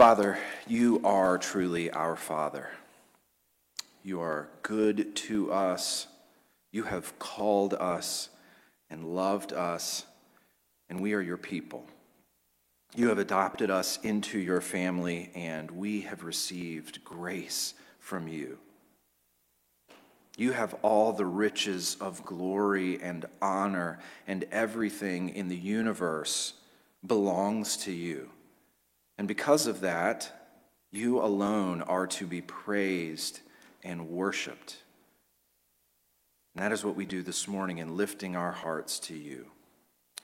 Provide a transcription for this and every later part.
Father, you are truly our Father. You are good to us. You have called us and loved us, and we are your people. You have adopted us into your family, and we have received grace from you. You have all the riches of glory and honor, and everything in the universe belongs to you. And because of that, you alone are to be praised and worshiped. And that is what we do this morning in lifting our hearts to you.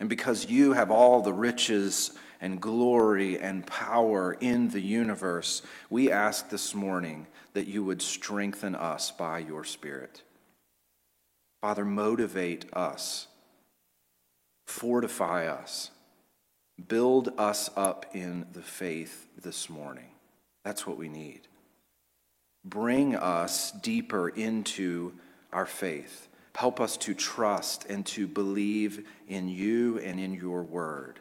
And because you have all the riches and glory and power in the universe, we ask this morning that you would strengthen us by your Spirit. Father, motivate us, fortify us, build us up in the faith this morning. That's what we need. Bring us deeper into our faith. Help us to trust and to believe in you and in your word.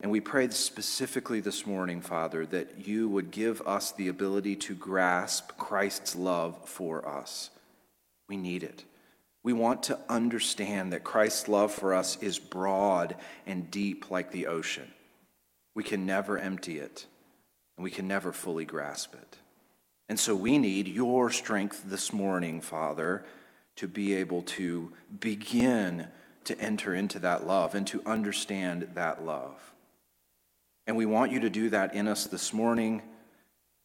And we pray specifically this morning, Father, that you would give us the ability to grasp Christ's love for us. We need it. We want to understand that Christ's love for us is broad and deep like the ocean. We can never empty it, and we can never fully grasp it. And so we need your strength this morning, Father, to be able to begin to enter into that love and to understand that love. And we want you to do that in us this morning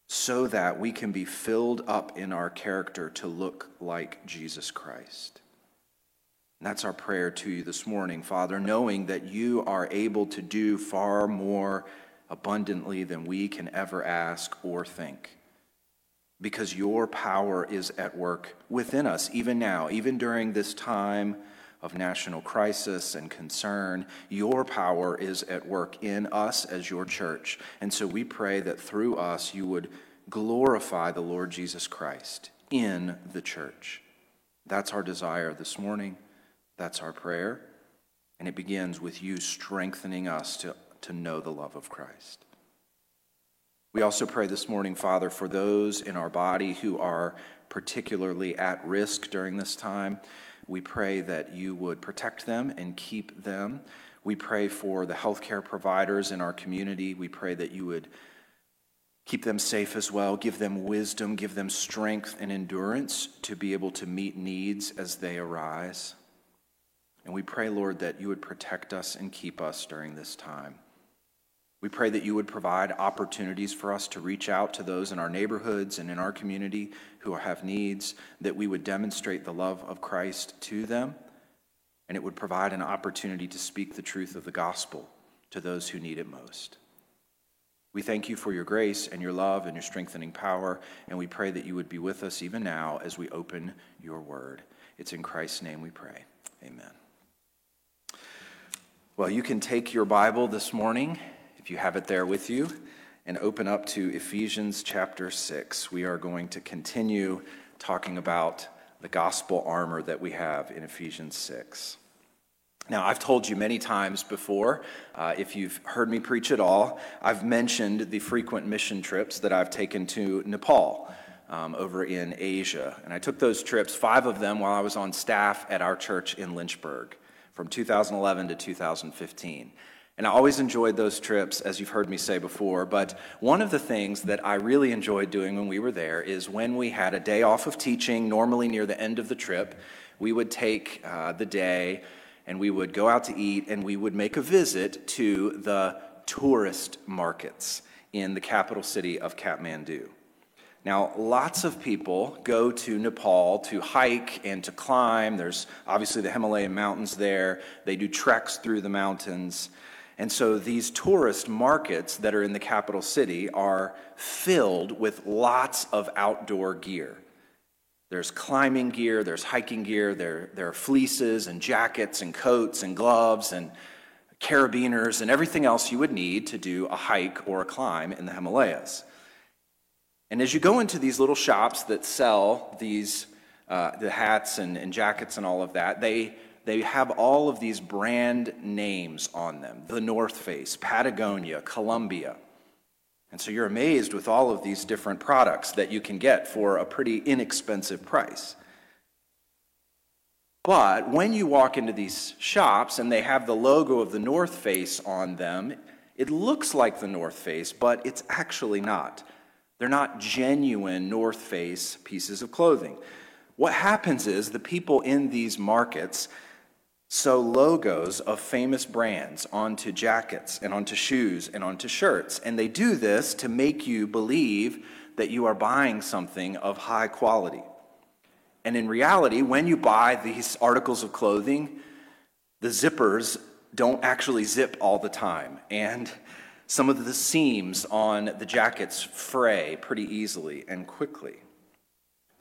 so that we can be filled up in our character to look like Jesus Christ. And that's our prayer to you this morning, Father, knowing that you are able to do far more abundantly than we can ever ask or think. Because your power is at work within us, even now, even during this time of national crisis and concern, your power is at work in us as your church. And so we pray that through us you would glorify the Lord Jesus Christ in the church. That's our desire this morning. That's our prayer. And it begins with you strengthening us to, to know the love of Christ. We also pray this morning, Father, for those in our body who are particularly at risk during this time. We pray that you would protect them and keep them. We pray for the healthcare providers in our community. We pray that you would keep them safe as well, give them wisdom, give them strength and endurance to be able to meet needs as they arise. And we pray, Lord, that you would protect us and keep us during this time. We pray that you would provide opportunities for us to reach out to those in our neighborhoods and in our community who have needs, that we would demonstrate the love of Christ to them, and it would provide an opportunity to speak the truth of the gospel to those who need it most. We thank you for your grace and your love and your strengthening power, and we pray that you would be with us even now as we open your word. It's in Christ's name we pray. Amen. Well, you can take your Bible this morning if you have it there with you, and open up to Ephesians chapter 6. We are going to continue talking about the gospel armor that we have in Ephesians 6. Now, I've told you many times before, uh, if you've heard me preach at all, I've mentioned the frequent mission trips that I've taken to Nepal um, over in Asia. And I took those trips, five of them, while I was on staff at our church in Lynchburg from 2011 to 2015. And I always enjoyed those trips, as you've heard me say before. But one of the things that I really enjoyed doing when we were there is when we had a day off of teaching, normally near the end of the trip, we would take uh, the day and we would go out to eat and we would make a visit to the tourist markets in the capital city of Kathmandu. Now, lots of people go to Nepal to hike and to climb. There's obviously the Himalayan mountains there. They do treks through the mountains. And so these tourist markets that are in the capital city are filled with lots of outdoor gear. There's climbing gear, there's hiking gear, there, there are fleeces and jackets and coats and gloves and carabiners and everything else you would need to do a hike or a climb in the Himalayas. And as you go into these little shops that sell these, uh, the hats and, and jackets and all of that, they they have all of these brand names on them the North Face, Patagonia, Columbia. And so you're amazed with all of these different products that you can get for a pretty inexpensive price. But when you walk into these shops and they have the logo of the North Face on them, it looks like the North Face, but it's actually not. They're not genuine North Face pieces of clothing. What happens is the people in these markets sew logos of famous brands onto jackets and onto shoes and onto shirts. And they do this to make you believe that you are buying something of high quality. And in reality, when you buy these articles of clothing, the zippers don't actually zip all the time. And some of the seams on the jackets fray pretty easily and quickly.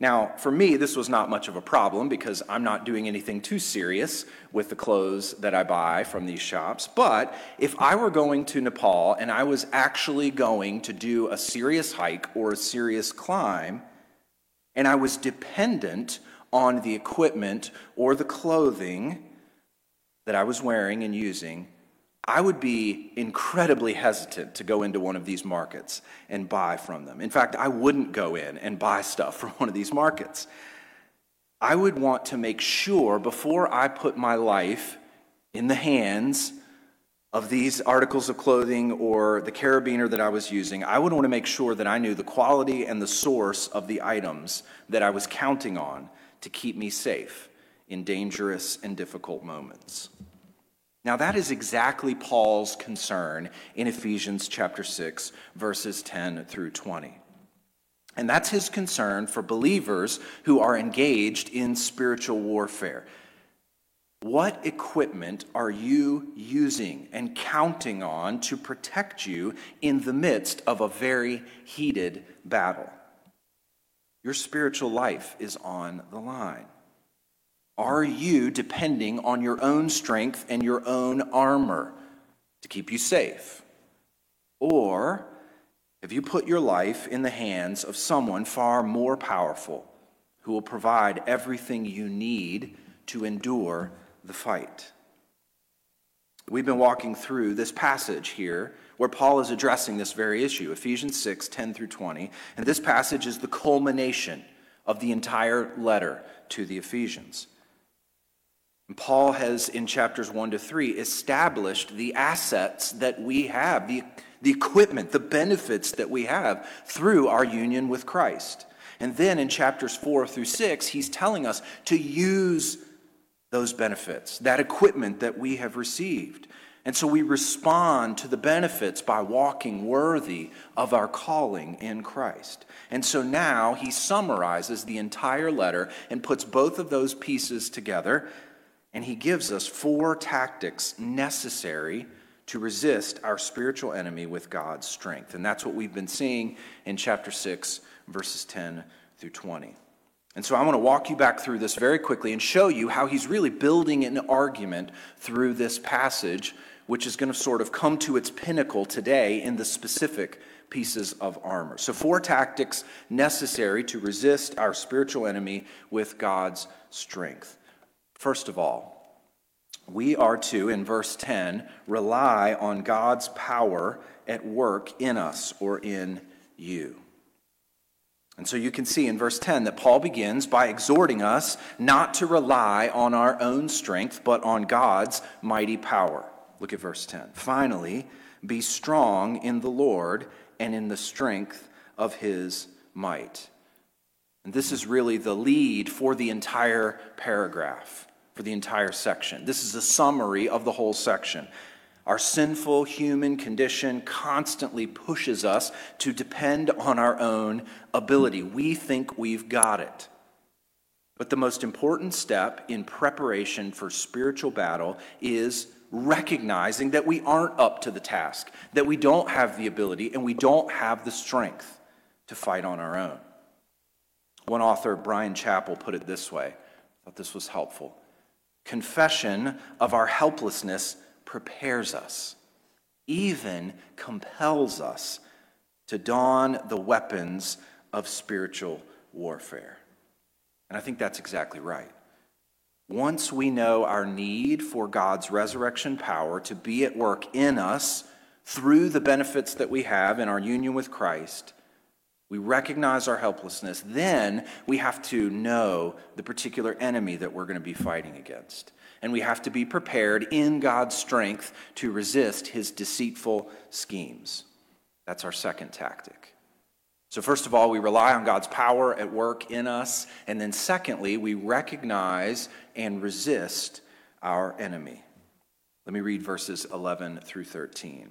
Now, for me, this was not much of a problem because I'm not doing anything too serious with the clothes that I buy from these shops. But if I were going to Nepal and I was actually going to do a serious hike or a serious climb, and I was dependent on the equipment or the clothing that I was wearing and using, I would be incredibly hesitant to go into one of these markets and buy from them. In fact, I wouldn't go in and buy stuff from one of these markets. I would want to make sure before I put my life in the hands of these articles of clothing or the carabiner that I was using, I would want to make sure that I knew the quality and the source of the items that I was counting on to keep me safe in dangerous and difficult moments. Now, that is exactly Paul's concern in Ephesians chapter 6, verses 10 through 20. And that's his concern for believers who are engaged in spiritual warfare. What equipment are you using and counting on to protect you in the midst of a very heated battle? Your spiritual life is on the line. Are you depending on your own strength and your own armor to keep you safe? Or have you put your life in the hands of someone far more powerful who will provide everything you need to endure the fight? We've been walking through this passage here where Paul is addressing this very issue, Ephesians 6 10 through 20. And this passage is the culmination of the entire letter to the Ephesians. Paul has, in chapters 1 to 3, established the assets that we have, the, the equipment, the benefits that we have through our union with Christ. And then in chapters 4 through 6, he's telling us to use those benefits, that equipment that we have received. And so we respond to the benefits by walking worthy of our calling in Christ. And so now he summarizes the entire letter and puts both of those pieces together, and he gives us four tactics necessary to resist our spiritual enemy with God's strength. And that's what we've been seeing in chapter 6, verses 10 through 20. And so I want to walk you back through this very quickly and show you how he's really building an argument through this passage which is going to sort of come to its pinnacle today in the specific pieces of armor. So, four tactics necessary to resist our spiritual enemy with God's strength. First of all, we are to, in verse 10, rely on God's power at work in us or in you. And so you can see in verse 10 that Paul begins by exhorting us not to rely on our own strength, but on God's mighty power. Look at verse 10. Finally, be strong in the Lord and in the strength of his might. And this is really the lead for the entire paragraph, for the entire section. This is a summary of the whole section. Our sinful human condition constantly pushes us to depend on our own ability. We think we've got it. But the most important step in preparation for spiritual battle is recognizing that we aren't up to the task, that we don't have the ability, and we don't have the strength to fight on our own. One author, Bryan Chapell, put it this way. I thought this was helpful. Confession of our helplessness prepares us, even compels us to don the weapons of spiritual warfare. And I think that's exactly right. Once we know our need for God's resurrection power to be at work in us through the benefits that we have in our union with Christ, we recognize our helplessness, then we have to know the particular enemy that we're going to be fighting against. And we have to be prepared in God's strength to resist his deceitful schemes. That's our second tactic. So, first of all, we rely on God's power at work in us. And then, secondly, we recognize and resist our enemy. Let me read verses 11 through 13.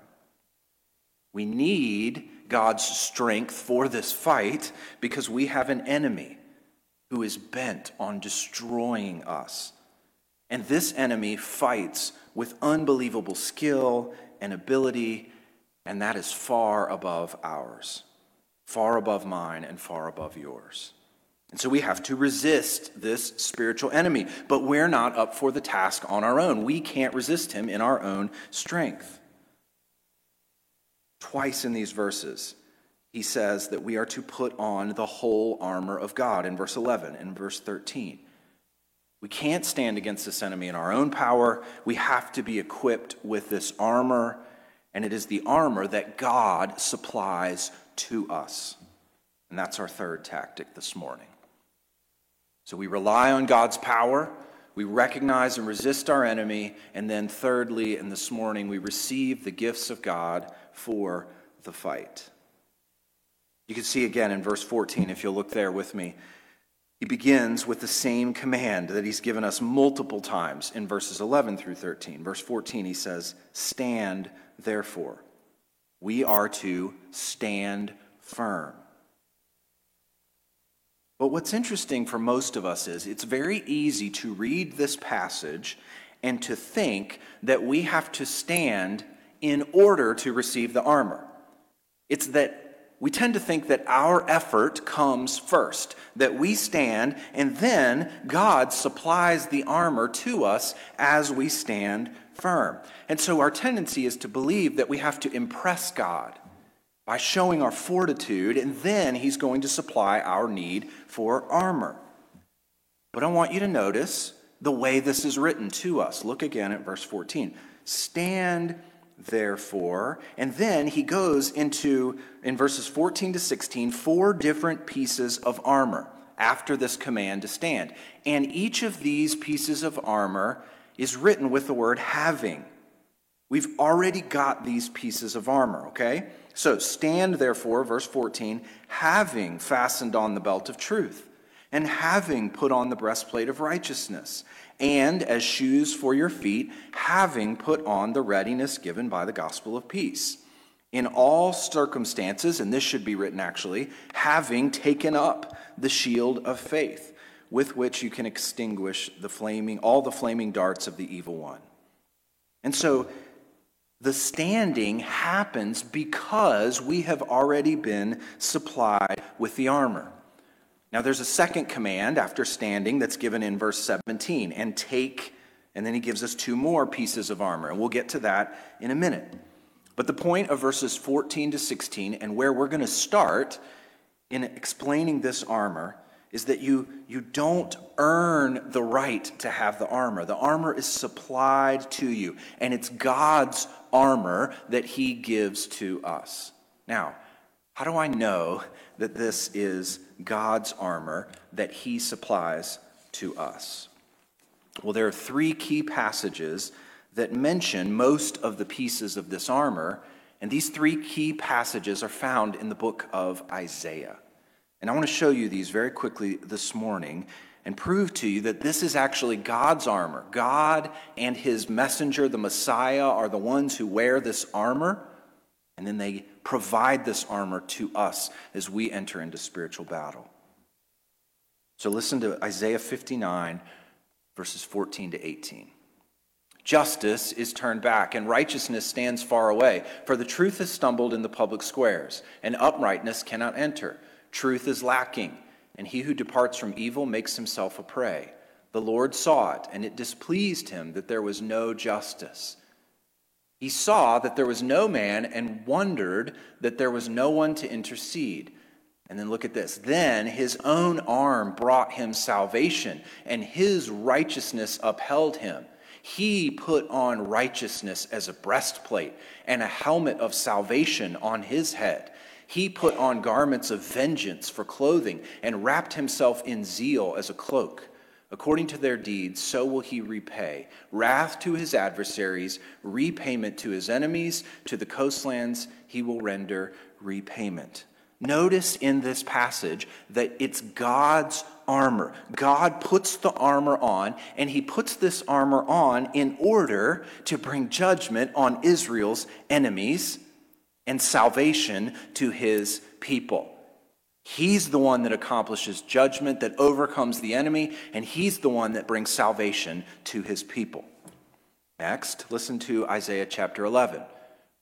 We need God's strength for this fight because we have an enemy who is bent on destroying us. And this enemy fights with unbelievable skill and ability, and that is far above ours, far above mine, and far above yours. And so we have to resist this spiritual enemy, but we're not up for the task on our own. We can't resist him in our own strength. Twice in these verses, he says that we are to put on the whole armor of God in verse 11 and verse 13. We can't stand against this enemy in our own power. We have to be equipped with this armor, and it is the armor that God supplies to us. And that's our third tactic this morning. So we rely on God's power, we recognize and resist our enemy, and then thirdly, and this morning, we receive the gifts of God for the fight. You can see again in verse 14, if you'll look there with me. He begins with the same command that he's given us multiple times in verses 11 through 13. Verse 14, he says, Stand therefore. We are to stand firm. But what's interesting for most of us is it's very easy to read this passage and to think that we have to stand in order to receive the armor. It's that we tend to think that our effort comes first, that we stand, and then God supplies the armor to us as we stand firm. And so our tendency is to believe that we have to impress God by showing our fortitude, and then He's going to supply our need for armor. But I want you to notice the way this is written to us. Look again at verse 14. Stand therefore. And then he goes into, in verses 14 to 16, four different pieces of armor after this command to stand. And each of these pieces of armor is written with the word having. We've already got these pieces of armor, okay? So stand therefore, verse 14, having fastened on the belt of truth, and having put on the breastplate of righteousness, and as shoes for your feet, having put on the readiness given by the gospel of peace. In all circumstances, and this should be written actually, having taken up the shield of faith, with which you can extinguish the flaming, all the flaming darts of the evil one. And so the standing happens because we have already been supplied with the armor. Now, there's a second command after standing that's given in verse 17 and take, and then he gives us two more pieces of armor, and we'll get to that in a minute. But the point of verses 14 to 16, and where we're going to start in explaining this armor, is that you, you don't earn the right to have the armor. The armor is supplied to you, and it's God's armor that he gives to us. Now, how do I know that this is God's armor that he supplies to us? Well, there are three key passages that mention most of the pieces of this armor, and these three key passages are found in the book of Isaiah. And I want to show you these very quickly this morning and prove to you that this is actually God's armor. God and his messenger, the Messiah, are the ones who wear this armor, and then they provide this armor to us as we enter into spiritual battle. So listen to Isaiah 59, verses 14 to 18. Justice is turned back, and righteousness stands far away. For the truth has stumbled in the public squares, and uprightness cannot enter. Truth is lacking, and he who departs from evil makes himself a prey. The Lord saw it, and it displeased him that there was no justice. He saw that there was no man and wondered that there was no one to intercede. And then look at this. Then his own arm brought him salvation, and his righteousness upheld him. He put on righteousness as a breastplate and a helmet of salvation on his head. He put on garments of vengeance for clothing and wrapped himself in zeal as a cloak. According to their deeds, so will he repay wrath to his adversaries, repayment to his enemies, to the coastlands he will render repayment. Notice in this passage that it's God's armor. God puts the armor on, and he puts this armor on in order to bring judgment on Israel's enemies and salvation to his people. He's the one that accomplishes judgment, that overcomes the enemy, and he's the one that brings salvation to his people. Next, listen to Isaiah chapter 11,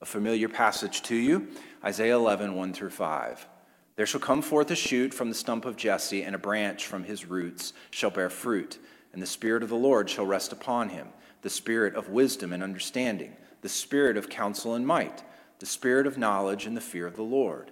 a familiar passage to you. Isaiah 11, 1 through 5. There shall come forth a shoot from the stump of Jesse, and a branch from his roots shall bear fruit. And the Spirit of the Lord shall rest upon him the Spirit of wisdom and understanding, the Spirit of counsel and might, the Spirit of knowledge and the fear of the Lord.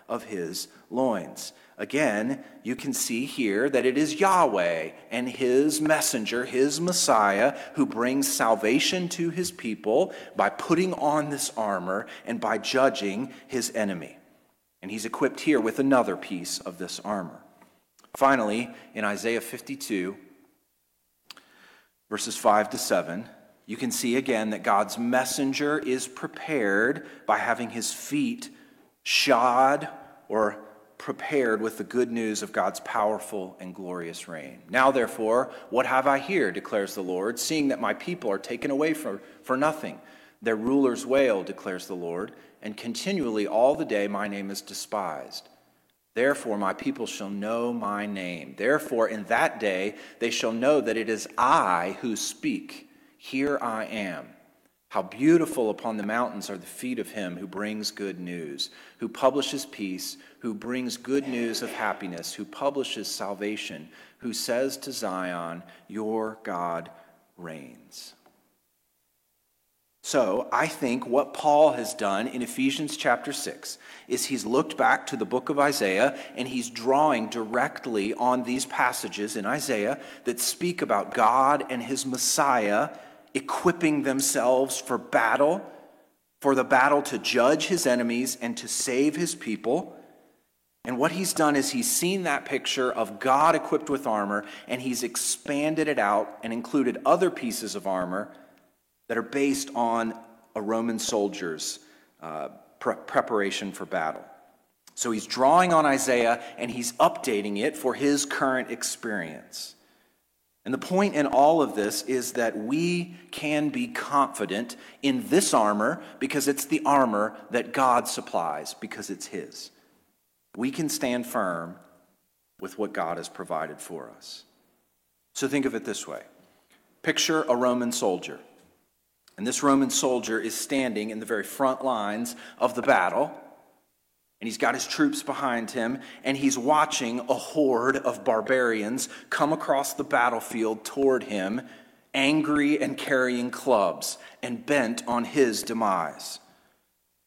of his loins. Again, you can see here that it is Yahweh and his messenger, his Messiah, who brings salvation to his people by putting on this armor and by judging his enemy. And he's equipped here with another piece of this armor. Finally, in Isaiah 52, verses 5 to 7, you can see again that God's messenger is prepared by having his feet shod or prepared with the good news of God's powerful and glorious reign. Now, therefore, what have I here, declares the Lord, seeing that my people are taken away for, for nothing? Their rulers wail, declares the Lord, and continually all the day my name is despised. Therefore, my people shall know my name. Therefore, in that day they shall know that it is I who speak. Here I am. How beautiful upon the mountains are the feet of him who brings good news, who publishes peace, who brings good news of happiness, who publishes salvation, who says to Zion, Your God reigns. So, I think what Paul has done in Ephesians chapter 6 is he's looked back to the book of Isaiah and he's drawing directly on these passages in Isaiah that speak about God and his Messiah equipping themselves for battle, for the battle to judge his enemies and to save his people. And what he's done is he's seen that picture of God equipped with armor and he's expanded it out and included other pieces of armor that are based on a Roman soldier's uh, pre- preparation for battle. So he's drawing on Isaiah and he's updating it for his current experience. And the point in all of this is that we can be confident in this armor because it's the armor that God supplies, because it's His. We can stand firm with what God has provided for us. So think of it this way picture a Roman soldier. And this Roman soldier is standing in the very front lines of the battle and he's got his troops behind him, and he's watching a horde of barbarians come across the battlefield toward him, angry and carrying clubs, and bent on his demise.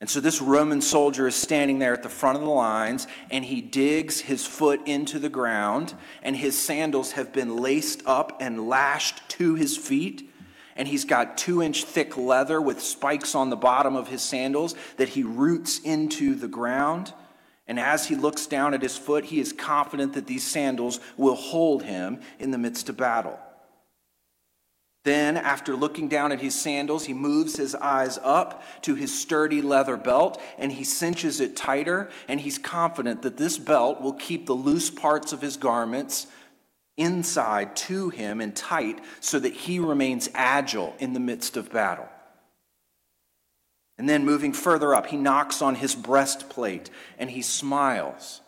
And so this Roman soldier is standing there at the front of the lines, and he digs his foot into the ground, and his sandals have been laced up and lashed to his feet and he's got two inch thick leather with spikes on the bottom of his sandals that he roots into the ground. And as he looks down at his foot, he is confident that these sandals will hold him in the midst of battle. Then, after looking down at his sandals, he moves his eyes up to his sturdy leather belt and he cinches it tighter. And he's confident that this belt will keep the loose parts of his garments inside to him and tight so that he remains agile in the midst of battle. And then, moving further up, he knocks on his breastplate and he smiles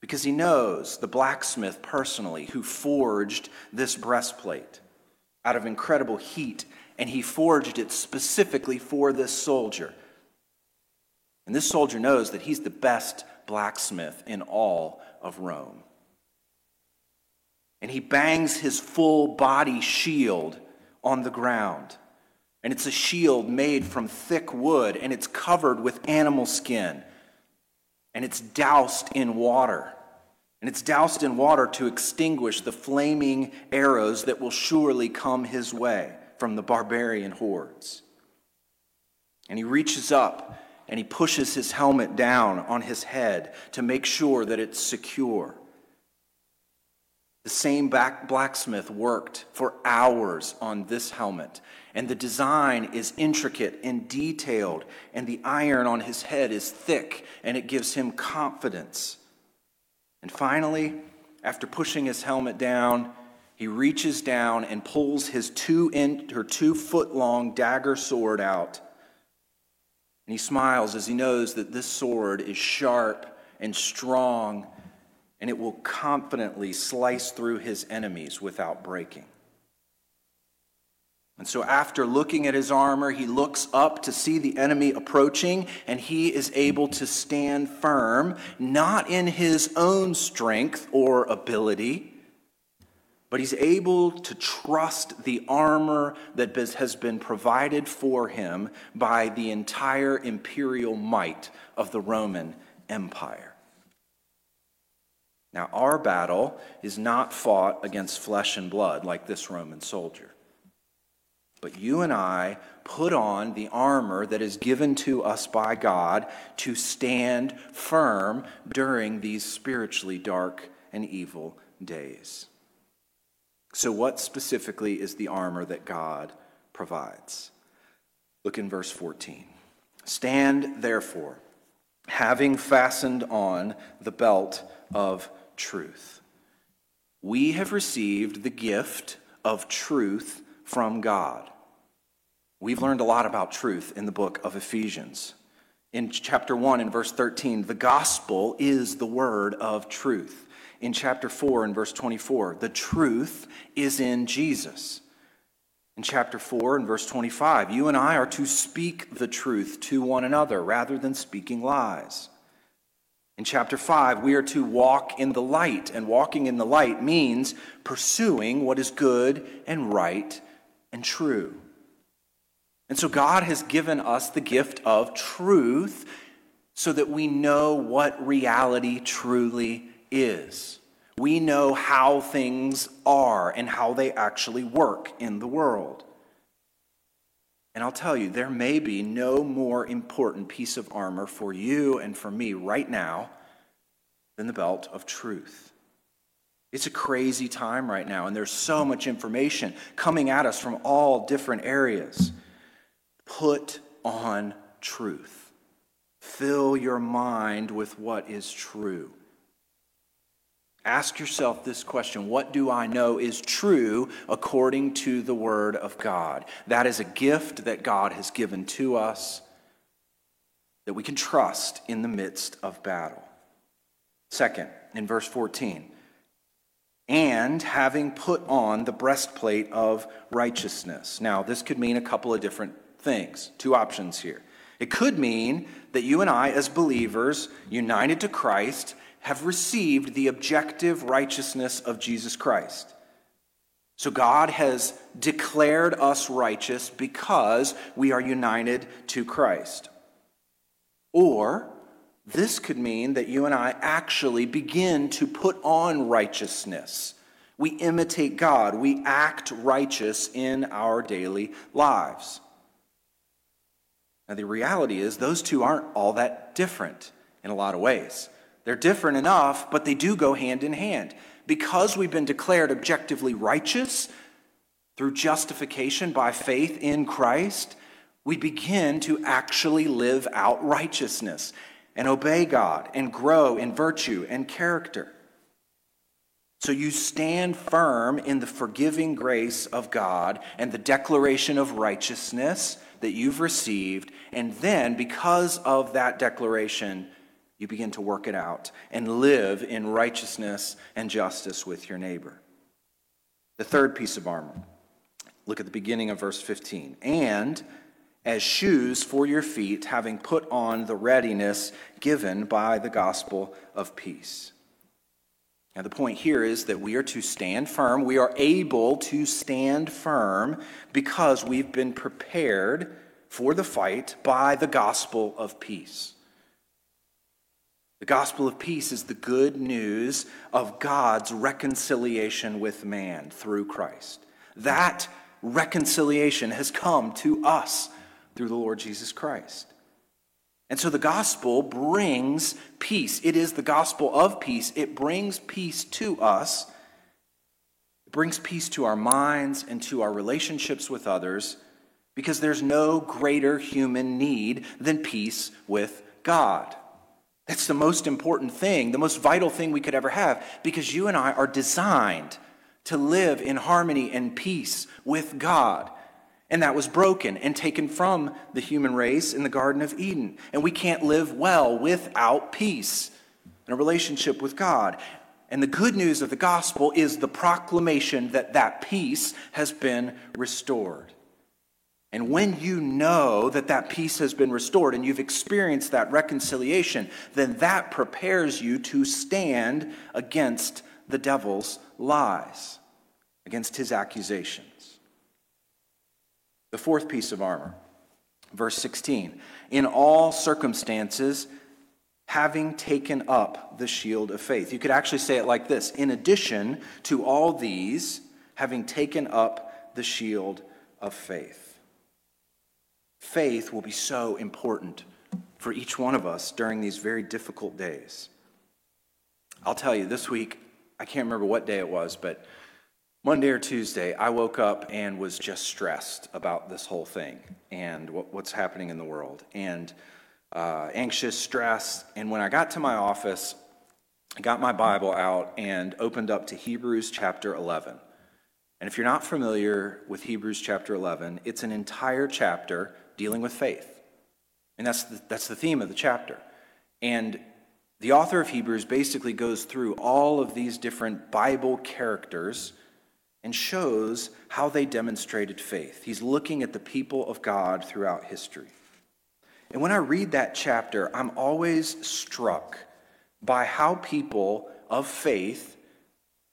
because he knows the blacksmith personally who forged this breastplate out of incredible heat, and he forged it specifically for this soldier. And this soldier knows that he's the best blacksmith in all of Rome. And he bangs his full body shield on the ground. And it's a shield made from thick wood, and it's covered with animal skin, and it's doused in water. And it's doused in water to extinguish the flaming arrows that will surely come his way from the barbarian hordes. And he reaches up and he pushes his helmet down on his head to make sure that it's secure. The same blacksmith worked for hours on this helmet, and the design is intricate and detailed, and the iron on his head is thick, and it gives him confidence. And finally, after pushing his helmet down, he reaches down and pulls his two, in, her two foot long dagger sword out. And he smiles as he knows that this sword is sharp and strong, and it will confidently slice through his enemies without breaking. And so, after looking at his armor, he looks up to see the enemy approaching, and he is able to stand firm, not in his own strength or ability, but he's able to trust the armor that has been provided for him by the entire imperial might of the Roman Empire. Now, our battle is not fought against flesh and blood like this Roman soldier. But you and I put on the armor that is given to us by God to stand firm during these spiritually dark and evil days. So, what specifically is the armor that God provides? Look in verse 14. Stand therefore, having fastened on the belt of truth. We have received the gift of truth from God. We've learned a lot about truth in the book of Ephesians. In chapter 1 and verse 13, the gospel is the word of truth. In chapter 4 and verse 24, the truth is in Jesus. In chapter 4 and verse 25, you and I are to speak the truth to one another rather than speaking lies. In chapter 5, we are to walk in the light, and walking in the light means pursuing what is good and right and true. And so God has given us the gift of truth so that we know what reality truly is. We know how things are and how they actually work in the world. And I'll tell you, there may be no more important piece of armor for you and for me right now than the belt of truth. It's a crazy time right now, and there's so much information coming at us from all different areas. Put on truth. Fill your mind with what is true. Ask yourself this question What do I know is true according to the Word of God? That is a gift that God has given to us that we can trust in the midst of battle. Second, in verse 14, and having put on the breastplate of righteousness. Now, this could mean a couple of different things, two options here. It could mean that you and I, as believers, united to Christ, have received the objective righteousness of Jesus Christ. So God has declared us righteous because we are united to Christ. Or this could mean that you and I actually begin to put on righteousness. We imitate God, we act righteous in our daily lives. Now, the reality is, those two aren't all that different in a lot of ways. They're different enough, but they do go hand in hand. Because we've been declared objectively righteous, through justification by faith in Christ, we begin to actually live out righteousness and obey God and grow in virtue and character. So you stand firm in the forgiving grace of God and the declaration of righteousness that you've received. And then, because of that declaration, you begin to work it out and live in righteousness and justice with your neighbor. The third piece of armor. Look at the beginning of verse 15. And as shoes for your feet, having put on the readiness given by the gospel of peace. Now, the point here is that we are to stand firm. We are able to stand firm because we've been prepared for the fight by the gospel of peace. The gospel of peace is the good news of God's reconciliation with man through Christ. That reconciliation has come to us through the Lord Jesus Christ. And so the gospel brings peace. It is the gospel of peace. It brings peace to us. It brings peace to our minds and to our relationships with others because there's no greater human need than peace with God. That's the most important thing, the most vital thing we could ever have because you and I are designed to live in harmony and peace with God. And that was broken and taken from the human race in the Garden of Eden. And we can't live well without peace and a relationship with God. And the good news of the gospel is the proclamation that that peace has been restored. And when you know that that peace has been restored and you've experienced that reconciliation, then that prepares you to stand against the devil's lies, against his accusations. The fourth piece of armor, verse 16. In all circumstances, having taken up the shield of faith. You could actually say it like this In addition to all these, having taken up the shield of faith. Faith will be so important for each one of us during these very difficult days. I'll tell you, this week, I can't remember what day it was, but Monday or Tuesday, I woke up and was just stressed about this whole thing and what, what's happening in the world, and uh, anxious, stressed. And when I got to my office, I got my Bible out and opened up to Hebrews chapter 11. And if you're not familiar with Hebrews chapter 11, it's an entire chapter dealing with faith. And that's the, that's the theme of the chapter. And the author of Hebrews basically goes through all of these different Bible characters and shows how they demonstrated faith. He's looking at the people of God throughout history. And when I read that chapter, I'm always struck by how people of faith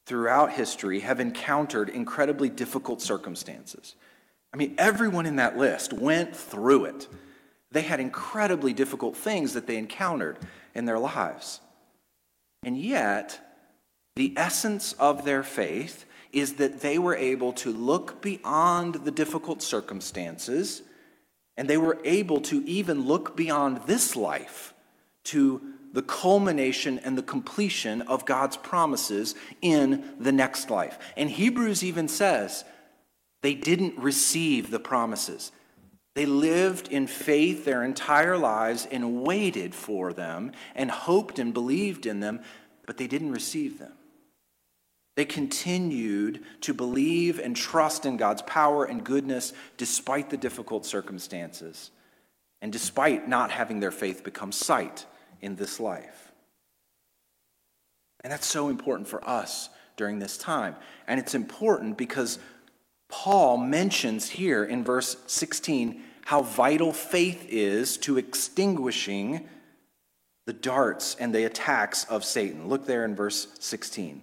throughout history have encountered incredibly difficult circumstances. I mean, everyone in that list went through it. They had incredibly difficult things that they encountered in their lives. And yet, the essence of their faith is that they were able to look beyond the difficult circumstances and they were able to even look beyond this life to the culmination and the completion of God's promises in the next life. And Hebrews even says they didn't receive the promises. They lived in faith their entire lives and waited for them and hoped and believed in them, but they didn't receive them. They continued to believe and trust in God's power and goodness despite the difficult circumstances and despite not having their faith become sight in this life. And that's so important for us during this time. And it's important because Paul mentions here in verse 16 how vital faith is to extinguishing the darts and the attacks of Satan. Look there in verse 16.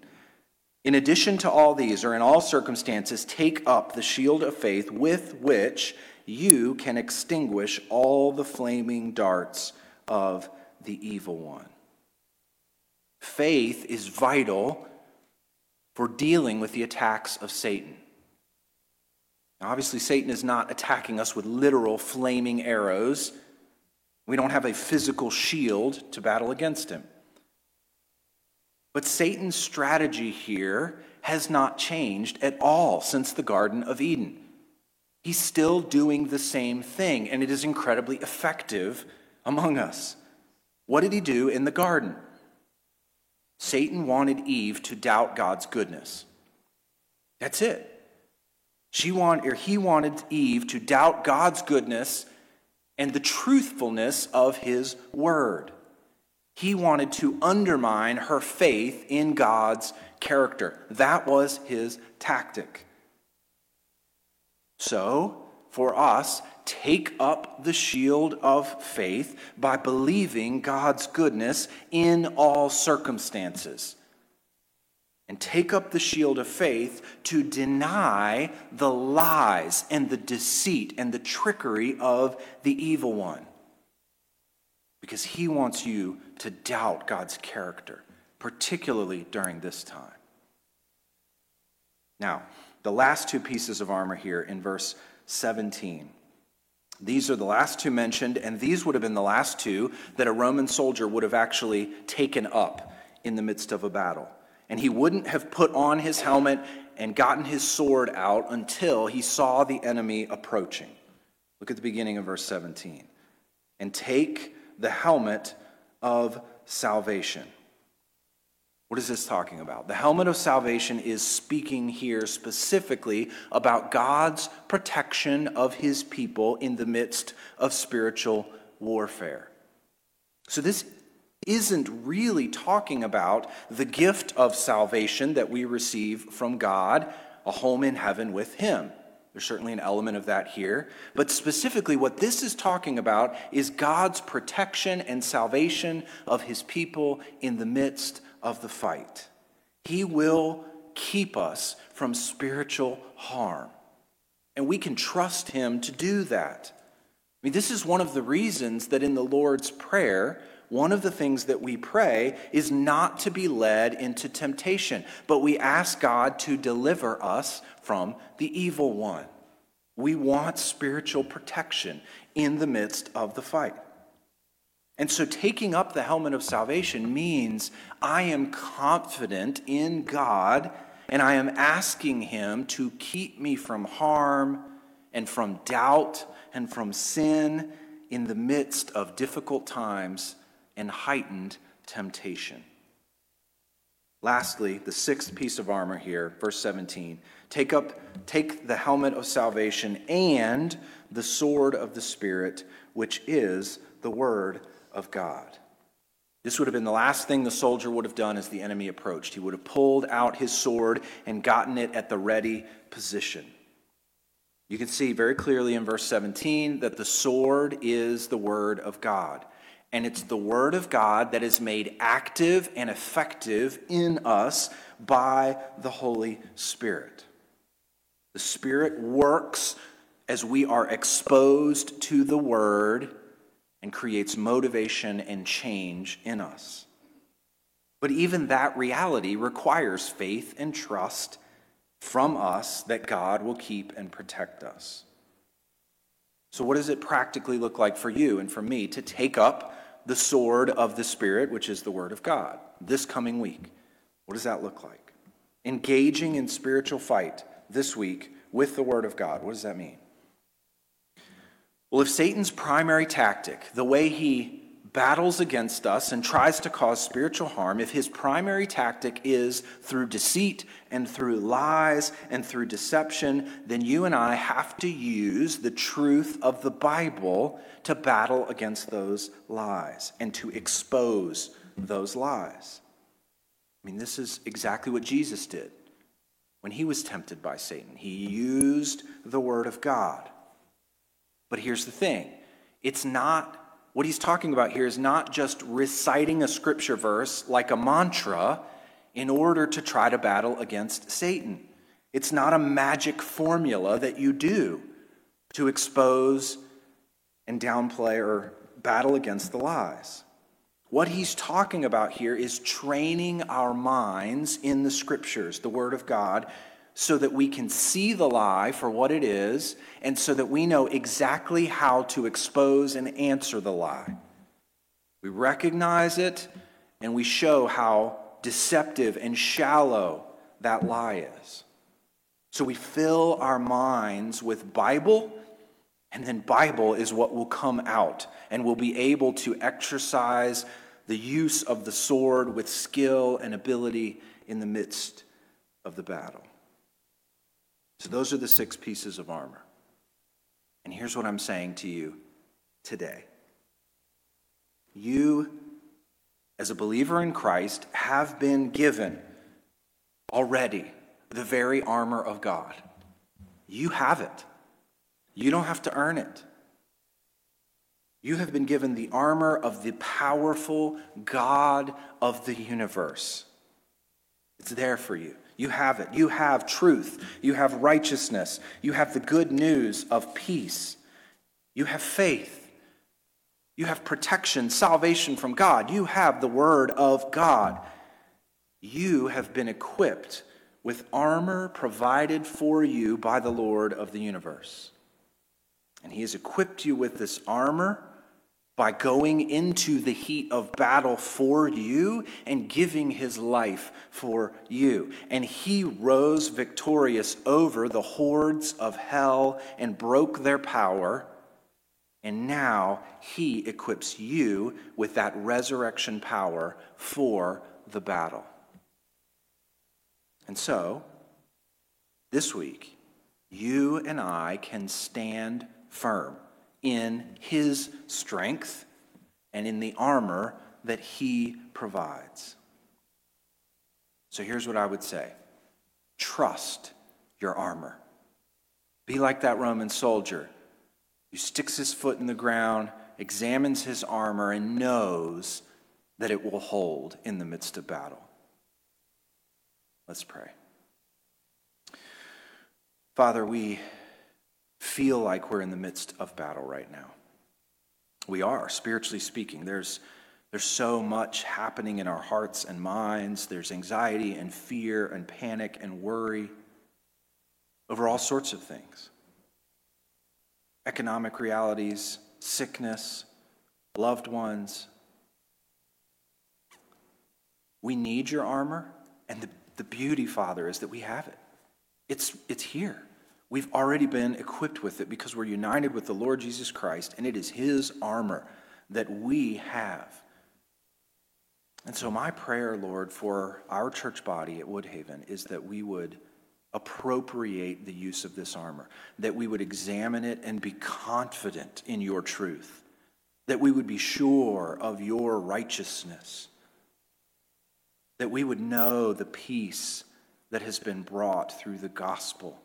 In addition to all these, or in all circumstances, take up the shield of faith with which you can extinguish all the flaming darts of the evil one. Faith is vital for dealing with the attacks of Satan. Now, obviously, Satan is not attacking us with literal flaming arrows. We don't have a physical shield to battle against him. But Satan's strategy here has not changed at all since the Garden of Eden. He's still doing the same thing, and it is incredibly effective among us. What did he do in the garden? Satan wanted Eve to doubt God's goodness. That's it. She want, or he wanted Eve to doubt God's goodness and the truthfulness of his word. He wanted to undermine her faith in God's character. That was his tactic. So, for us, take up the shield of faith by believing God's goodness in all circumstances. And take up the shield of faith to deny the lies and the deceit and the trickery of the evil one because he wants you to doubt God's character, particularly during this time. Now, the last two pieces of armor here in verse 17. These are the last two mentioned, and these would have been the last two that a Roman soldier would have actually taken up in the midst of a battle. And he wouldn't have put on his helmet and gotten his sword out until he saw the enemy approaching. Look at the beginning of verse 17. And take the helmet of salvation. What is this talking about? The helmet of salvation is speaking here specifically about God's protection of his people in the midst of spiritual warfare. So, this isn't really talking about the gift of salvation that we receive from God, a home in heaven with him. There's certainly an element of that here. But specifically, what this is talking about is God's protection and salvation of his people in the midst of the fight. He will keep us from spiritual harm. And we can trust him to do that. I mean, this is one of the reasons that in the Lord's Prayer, one of the things that we pray is not to be led into temptation, but we ask God to deliver us from the evil one. We want spiritual protection in the midst of the fight. And so, taking up the helmet of salvation means I am confident in God and I am asking Him to keep me from harm and from doubt and from sin in the midst of difficult times and heightened temptation. Lastly, the sixth piece of armor here, verse 17. Take up take the helmet of salvation and the sword of the spirit, which is the word of God. This would have been the last thing the soldier would have done as the enemy approached. He would have pulled out his sword and gotten it at the ready position. You can see very clearly in verse 17 that the sword is the word of God. And it's the Word of God that is made active and effective in us by the Holy Spirit. The Spirit works as we are exposed to the Word and creates motivation and change in us. But even that reality requires faith and trust from us that God will keep and protect us. So, what does it practically look like for you and for me to take up the sword of the Spirit, which is the Word of God, this coming week? What does that look like? Engaging in spiritual fight this week with the Word of God. What does that mean? Well, if Satan's primary tactic, the way he battles against us and tries to cause spiritual harm, if his primary tactic is through deceit and through lies and through deception, then you and I have to use the truth of the Bible to battle against those lies and to expose those lies. I mean, this is exactly what Jesus did when he was tempted by Satan. He used the Word of God. But here's the thing it's not, what he's talking about here is not just reciting a scripture verse like a mantra in order to try to battle against Satan. It's not a magic formula that you do to expose and downplay or battle against the lies. What he's talking about here is training our minds in the scriptures, the Word of God, so that we can see the lie for what it is and so that we know exactly how to expose and answer the lie. We recognize it and we show how deceptive and shallow that lie is. So we fill our minds with Bible, and then Bible is what will come out, and we'll be able to exercise the use of the sword with skill and ability in the midst of the battle. So, those are the six pieces of armor. And here's what I'm saying to you today you, as a believer in Christ, have been given already the very armor of God. You have it, you don't have to earn it. You have been given the armor of the powerful God of the universe. It's there for you. You have it. You have truth. You have righteousness. You have the good news of peace. You have faith. You have protection, salvation from God. You have the Word of God. You have been equipped with armor provided for you by the Lord of the universe. And He has equipped you with this armor by going into the heat of battle for you and giving his life for you. And he rose victorious over the hordes of hell and broke their power. And now he equips you with that resurrection power for the battle. And so, this week, you and I can stand firm in his strength and in the armor that he provides. So here's what I would say trust your armor. Be like that Roman soldier who sticks his foot in the ground, examines his armor, and knows that it will hold in the midst of battle. Let's pray. Father, we feel like we're in the midst of battle right now. We are, spiritually speaking. There's, there's so much happening in our hearts and minds. There's anxiety and fear and panic and worry over all sorts of things economic realities, sickness, loved ones. We need your armor, and the, the beauty, Father, is that we have it. It's, it's here. We've already been equipped with it because we're united with the Lord Jesus Christ, and it is His armor that we have. And so, my prayer, Lord, for our church body at Woodhaven is that we would appropriate the use of this armor, that we would examine it and be confident in your truth, that we would be sure of your righteousness, that we would know the peace that has been brought through the gospel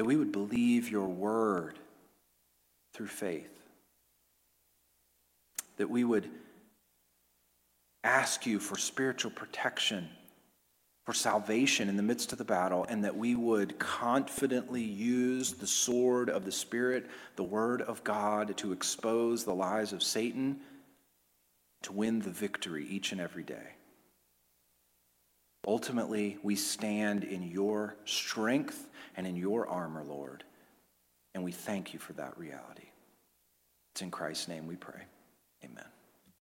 that we would believe your word through faith, that we would ask you for spiritual protection, for salvation in the midst of the battle, and that we would confidently use the sword of the Spirit, the word of God, to expose the lies of Satan, to win the victory each and every day. Ultimately, we stand in your strength and in your armor, Lord. And we thank you for that reality. It's in Christ's name we pray. Amen.